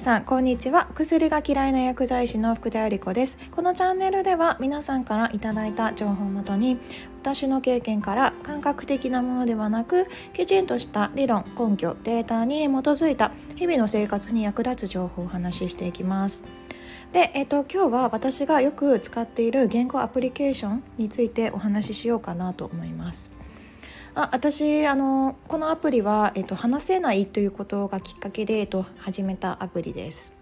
さんこんにちは。薬が嫌いな薬剤師の福田由里子です。このチャンネルでは皆さんからいただいた情報をもとに私の経験から感覚的なものではなくきちんとした理論根拠データに基づいた日々の生活に役立つ情報をお話ししていきます。で、えっと、今日は私がよく使っている言語アプリケーションについてお話ししようかなと思います。あ私あのこのアプリは、えっと、話せないということがきっかけで、えっと、始めたアプリです。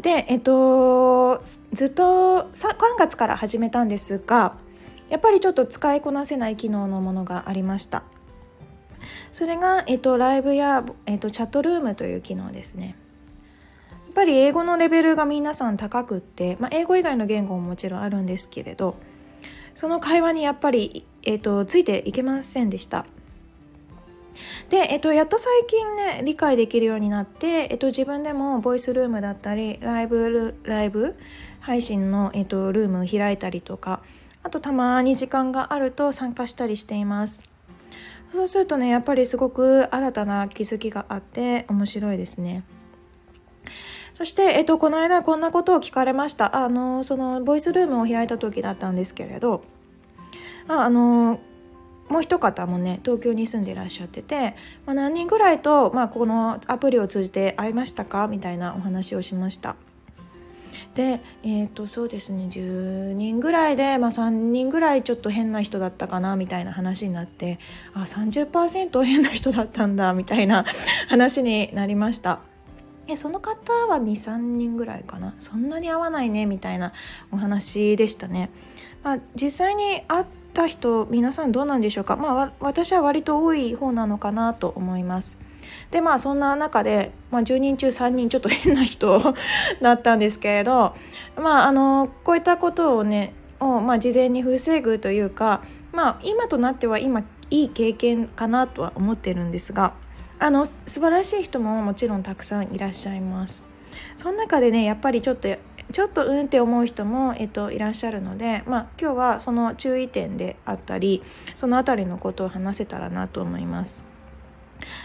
で、えっと、ずっと3月から始めたんですがやっぱりちょっと使いこなせない機能のものがありました。それが、えっと、ライブや、えっと、チャットルームという機能ですね。やっぱり英語のレベルが皆さん高くって、まあ、英語以外の言語ももちろんあるんですけれどその会話にやっぱりえーと、ついていけませんでした。で、えっと、やっと最近ね理解できるようになって、えっと、自分でもボイスルームだったりライブライブ配信の、えっと、ルームを開いたりとかあとたまに時間があると参加したりしています。そうするとねやっぱりすごく新たな気づきがあって面白いですね。そして、えっと、この間こんなことを聞かれました。あのそのボイスルームを開いた時だったんですけれどああのもう一方もね東京に住んでいらっしゃってて、まあ、何人ぐらいと、まあ、このアプリを通じて会いましたか？みたいなお話をしました。でえー、とそうですね10人ぐらいで、まあ、3人ぐらいちょっと変な人だったかな？みたいな話になってあ30%変な人だったんだ？みたいな話になりました。えその方は23人ぐらいかな？そんなに合わないね？みたいなお話でしたね。まあ、実際に会った人皆さんどうなんでしょうか？まあ私は割と多い方なのかなと思います。でまあそんな中で、まあ、10人中3人ちょっと変な人 だったんですけれどまああのこういったことをねを、まあ、事前に防ぐというかまあ今となっては今いい経験かなとは思ってるんですがあの素晴らしい人ももちろんたくさんいらっしゃいます。その中でねやっぱりちょっとちょっとうんって思う人も、えっと、いらっしゃるので、まあ、今日はその注意点であったりその辺りのことを話せたらなと思います。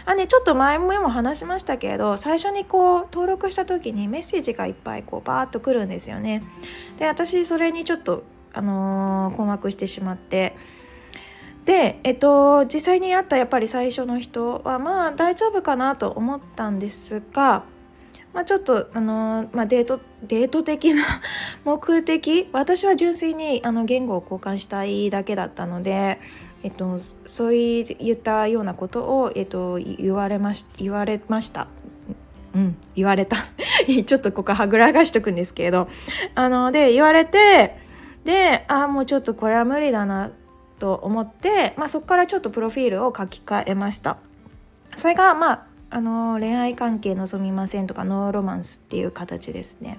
あね、ちょっと前も話しましたけれど最初にこう登録した時にメッセージがいっぱいこうバーッとくるんですよね。で私それにちょっと、あのー、困惑してしまってで、えっと、実際に会ったやっぱり最初の人はまあ大丈夫かなと思ったんですがまあ、ちょっと、あのまあ、デートデート的な 目的？私は純粋にあの言語を交換したいだけだったので、えっと、そういったようなことを、えっと、言われまし言われました。うん、言われた。ちょっとここはぐらかしとくんですけれど。あの、で、言われて、で、ああ、もうちょっとこれは無理だなと思って、まあそこからちょっとプロフィールを書き換えました。それが、まあ、あの恋愛関係望みませんとかノーロマンスっていう形ですね。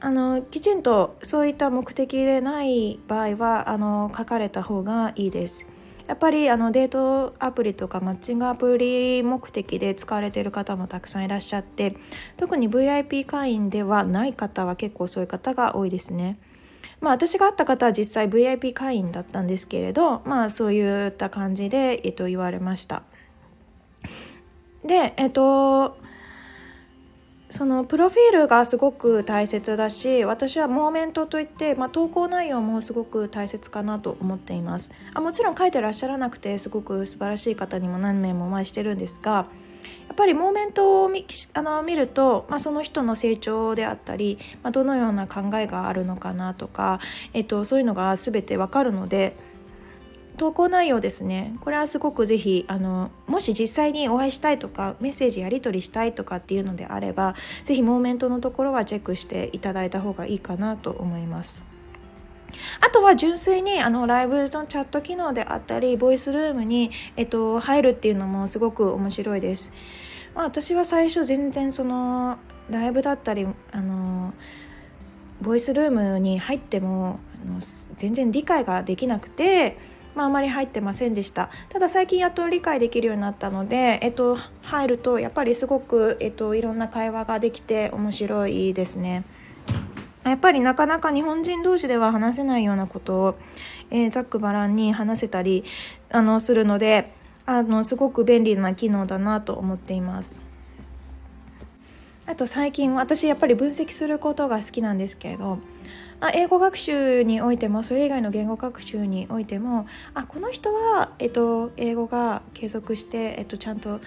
あのきちんとそういった目的でない場合はあの書かれた方がいいです。やっぱりあのデートアプリとかマッチングアプリ目的で使われている方もたくさんいらっしゃって特に VIP 会員ではない方は結構そういう方が多いですね。まあ私が会った方は実際 VIP 会員だったんですけれどまあそういった感じで、えっと、言われました。でえっとそのプロフィールがすごく大切だし私はモーメントといって、まあ、投稿内容もすごく大切かなと思っています。あもちろん書いてらっしゃらなくてすごく素晴らしい方にも何名もお会いしてるんですがやっぱりモーメントを見あの見ると、まあ、その人の成長であったり、まあ、どのような考えがあるのかなとか、えっと、そういうのが全てわかるので投稿内容ですねこれはすごくぜひあのもし実際にお会いしたいとかメッセージやり取りしたいとかっていうのであればぜひモーメントのところはチェックしていただいた方がいいかなと思います。あとは純粋にあのライブのチャット機能であったりボイスルームに、えっと、入るっていうのもすごく面白いです。まあ、私は最初全然そのライブだったりあのボイスルームに入ってもあの全然理解ができなくてまあ、あまり入ってませんでしたただ最近やっと理解できるようになったので、えっと、入るとやっぱりすごく、えっと、いろんな会話ができて面白いですね。やっぱりなかなか日本人同士では話せないようなことを、えー、ざっくばらんに話せたりあのするのであのすごく便利な機能だなと思っています。あと最近私やっぱり分析することが好きなんですけれどあ英語学習においてもそれ以外の言語学習においてもあこの人は、えっと、英語が継続して、えっと、ちゃんと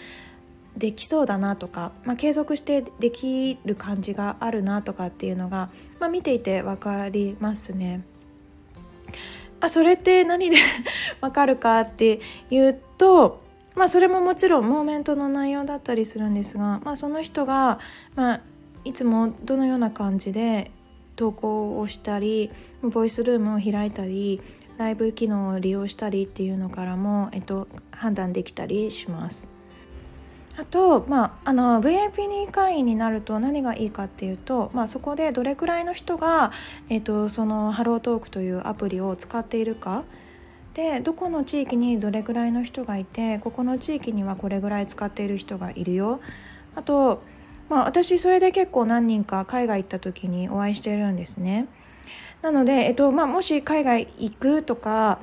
できそうだなとか、まあ、継続してできる感じがあるなとかっていうのが、まあ、見ていて分かりますね。あそれって何で 分かるかっていうと、まあ、それももちろんモーメントの内容だったりするんですが、まあ、その人が、まあ、いつもどのような感じで投稿をしたりボイスルームを開いたりライブ機能を利用したりっていうのからも、えっと、判断できたりします。あと、まあ、あの VIP 会員になると何がいいかっていうと、まあ、そこでどれくらいの人が、えっと、そのハロートークというアプリを使っているかでどこの地域にどれくらいの人がいてここの地域にはこれぐらい使っている人がいるよあと、まあ、私それで結構何人か海外行った時にお会いしてるんですね。なので、えっとまあ、もし海外行くとか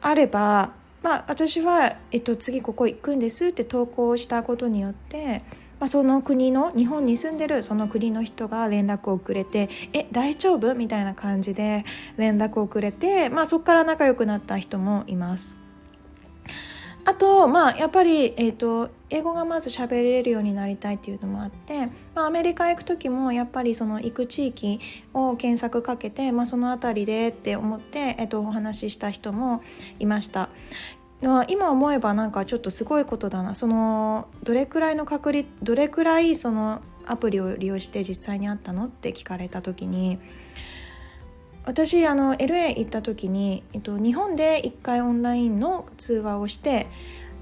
あればまあ、私は、えっと、次ここ行くんですって投稿したことによって、まあ、その国の日本に住んでるその国の人が連絡をくれて「え大丈夫?」みたいな感じで連絡をくれて、まあ、そこから仲良くなった人もいます。あと、まあ、やっぱり、えーと、英語がまず喋れるようになりたいっていうのもあって、まあ、アメリカ行く時もやっぱりその行く地域を検索かけて、まあ、その辺りでって思って、えーと、お話しした人もいました。今思えばなんかちょっとすごいことだなそのどれくらいの確率どれくらいそのアプリを利用して実際にあったのって聞かれた時に私あの LA 行った時に、えっと、日本で1回オンラインの通話をして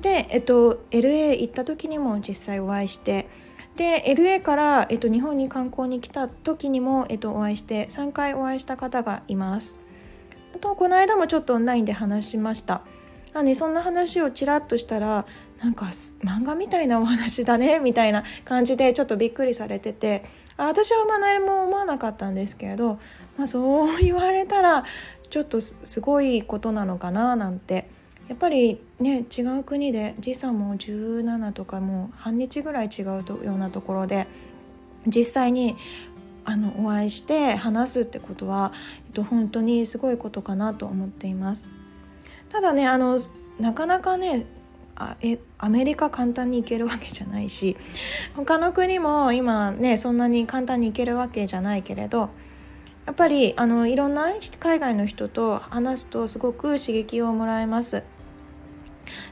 で、えっと、LA 行った時にも実際お会いしてで LA から、えっと、日本に観光に来た時にも、えっと、お会いして3回お会いした方がいます。あとこの間もちょっとオンラインで話しました。あ、ね、そんな話をちらっとしたらなんか漫画みたいなお話だね みたいな感じでちょっとびっくりされててあ私はまあ何も思わなかったんですけれど、まあ、そう言われたらちょっとすごいことなのかななんてやっぱりね違う国で時差も17とかもう半日ぐらい違うようなところで実際にあのお会いして話すってことは、えっと、本当にすごいことかなと思っています。ただねあのなかなかねあえアメリカ簡単に行けるわけじゃないし他の国も今ねそんなに簡単に行けるわけじゃないけれどやっぱりあのいろんな海外の人と話すとすごく刺激をもらえます。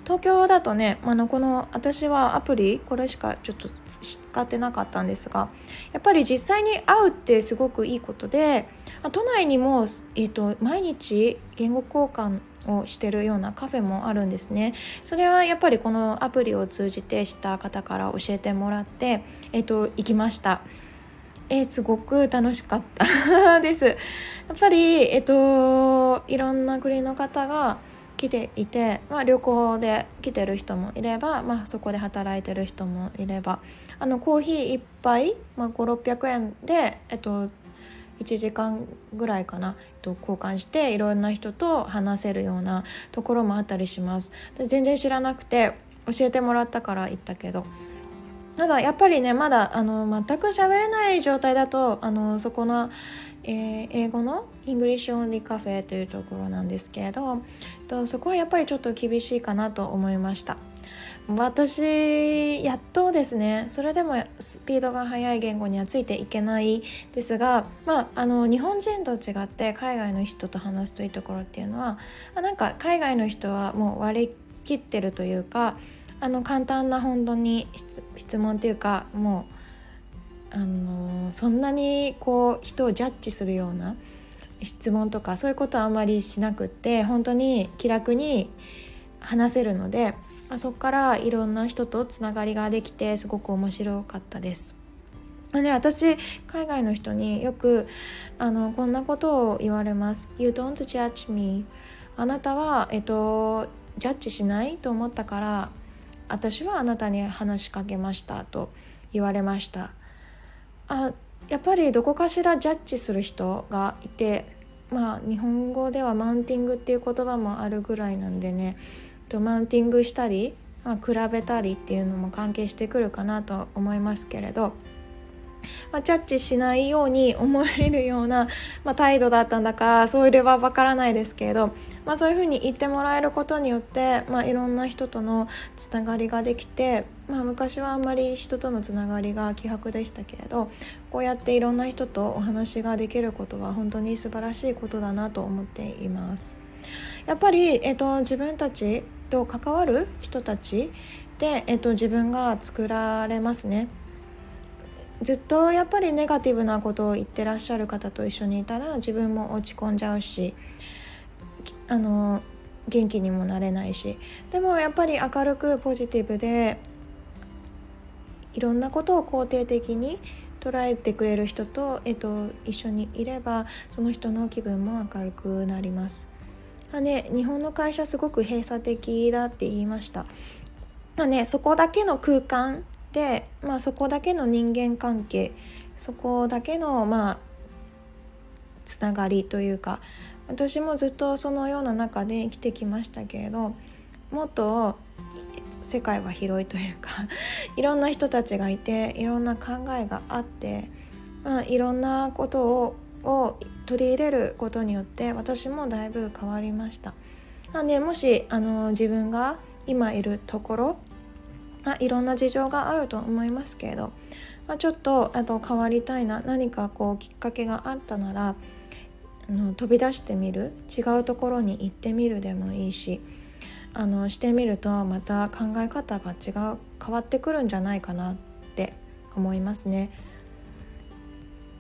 東京だとねあのこの私はアプリこれしかちょっと使ってなかったんですがやっぱり実際に会うってすごくいいことで都内にも、えーと毎日言語交換をしてるようなカフェもあるんですねそれはやっぱりこのアプリを通じてした方から教えてもらって、えっと、行きましたえー、すごく楽しかった。です。やっぱりえっといろんな国の方が来ていて、まあ、旅行で来てる人もいれば、まあ、そこで働いてる人もいればあのコーヒー1杯、まあ、5600円で、えっと、1時間ぐらいかな、と、交換していろんな人と話せるようなところもあったりします。全然知らなくて教えてもらったから行ったけどなんかやっぱりねまだあの全く喋れない状態だとあのそこの、えー、英語の English only cafe というところなんですけれどとそこはやっぱりちょっと厳しいかなと思いました。私やっとですねそれでもスピードが速い言語にはついていけないですが、まあ、あの日本人と違って海外の人と話すといいところっていうのはなんか海外の人はもう割り切ってるというかあの簡単な本当に質問というかもうあのそんなにこう人をジャッジするような質問とかそういうことはあんまりしなくって本当に気楽に話せるので、そこからいろんな人とつながりができてすごく面白かったです。ね、私海外の人によくあのこんなことを言われます。You don't judge me. あなたは、えっと、ジャッジしないと思ったから私はあなたに話しかけましたと言われました。あやっぱりどこかしらジャッジする人がいてまあ日本語ではマウンティングっていう言葉もあるぐらいなんでねとマウンティングしたり、まあ、比べたりっていうのも関係してくるかなと思いますけれどまあ、ジャッジしないように思えるような、まあ、態度だったんだかそうれはわからないですけれど、まあ、そういうふうに言ってもらえることによって、まあ、いろんな人とのつながりができて、まあ、昔はあんまり人とのつながりが希薄でしたけれどこうやっていろんな人とお話ができることは本当に素晴らしいことだなと思っています。やっぱり、えっと、自分たちと関わる人たちで、えっと、自分が作られますね。ずっとやっぱりネガティブなことを言ってらっしゃる方と一緒にいたら自分も落ち込んじゃうしあの元気にもなれないしでもやっぱり明るくポジティブでいろんなことを肯定的に捉えてくれる人と、えっと、一緒にいればその人の気分も明るくなります。あね、日本の会社すごく閉鎖的だって言いました。まあね、そこだけの空間、まあ、そこだけの人間関係そこだけのまあつながりというか私もずっとそのような中で生きてきましたけれどもっと世界は広いというか いろんな人たちがいていろんな考えがあって、まあ、いろんなことをを取り入れることによって私もだいぶ変わりました。あね、もしあの自分が今いるところあいろんな事情があると思いますけれど、まあ、ちょっとあと変わりたいな何かこうきっかけがあったならあの飛び出してみる違うところに行ってみるでもいいしあのしてみるとまた考え方が違う変わってくるんじゃないかなって思いますね。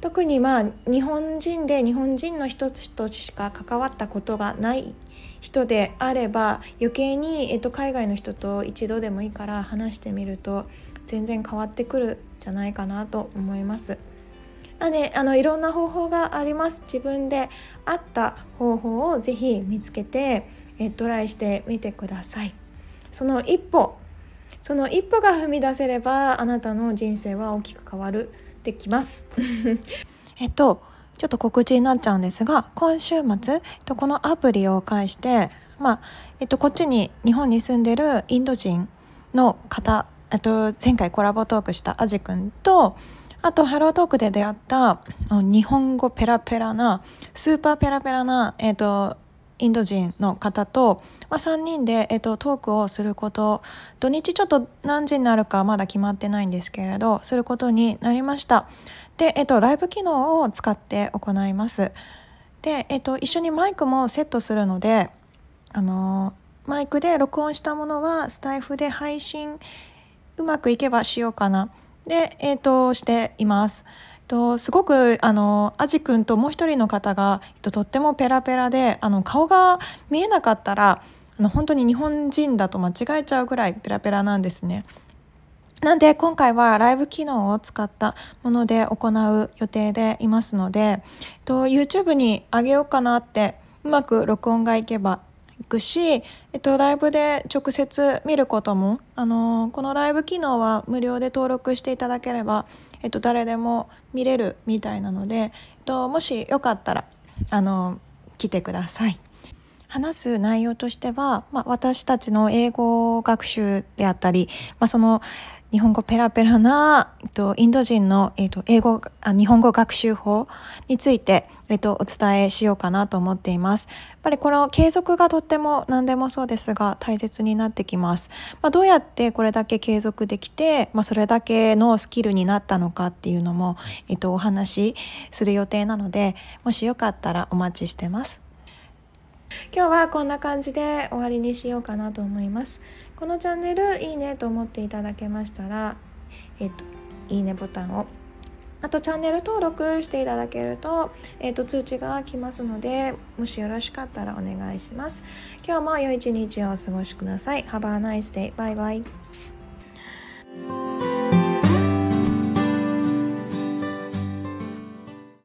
特にまあ日本人で日本人の人としか関わったことがない人であれば余計に、えっと、海外の人と一度でもいいから話してみると全然変わってくるんじゃないかなと思います。あね、あのいろんな方法があります自分で合った方法をぜひ見つけてえトライしてみてくださいその一歩その一歩が踏み出せればあなたの人生は大きく変わるできます。えっとちょっと告知になっちゃうんですが今週末このアプリを介してまあえっとこっちに日本に住んでるインド人の方えっと前回コラボトークしたアジ君とあとハロートークで出会った日本語ペラペラなスーパーペラペラなえっとインド人の方と、まあ、3人で、えっと、トークをすること土日ちょっと何時になるかまだ決まってないんですけれどすることになりました。で、えっと、ライブ機能を使って行います。で、えっと、一緒にマイクもセットするのであのマイクで録音したものはスタイフで配信うまくいけばしようかな。で、えっと、しています。とすごくあのアジ君ともう一人の方が、えっと、とってもペラペラであの顔が見えなかったらあの本当に日本人だと間違えちゃうぐらいペラペラなんですね。なんで今回はライブ機能を使ったもので行う予定でいますので、と YouTube に上げようかなってうまく録音がいけばいくし、えっと、ライブで直接見ることも、あのこのライブ機能は無料で登録していただければえっと、誰でも見れるみたいなので、えっと、もしよかったらあの来てください。話す内容としては、まあ、私たちの英語学習であったり、まあ、その日本語ペラペラな、えっと、インド人の、えっと、英語あ日本語学習法について、えっと、お伝えしようかなと思っています。やっぱりこの継続がとっても何でもそうですが大切になってきます。まあ、どうやってこれだけ継続できて、まあ、それだけのスキルになったのかっていうのも、えっと、お話しする予定なのでもしよかったらお待ちしてます。今日はこんな感じで終わりにしようかなと思います。このチャンネルいいねと思っていただけましたら、えっと、いいねボタンをあとチャンネル登録していただけると,、えー、と通知が来ますのでもしよろしかったらお願いします。今日も良い一日をお過ごしください。Have a nice day. Bye bye.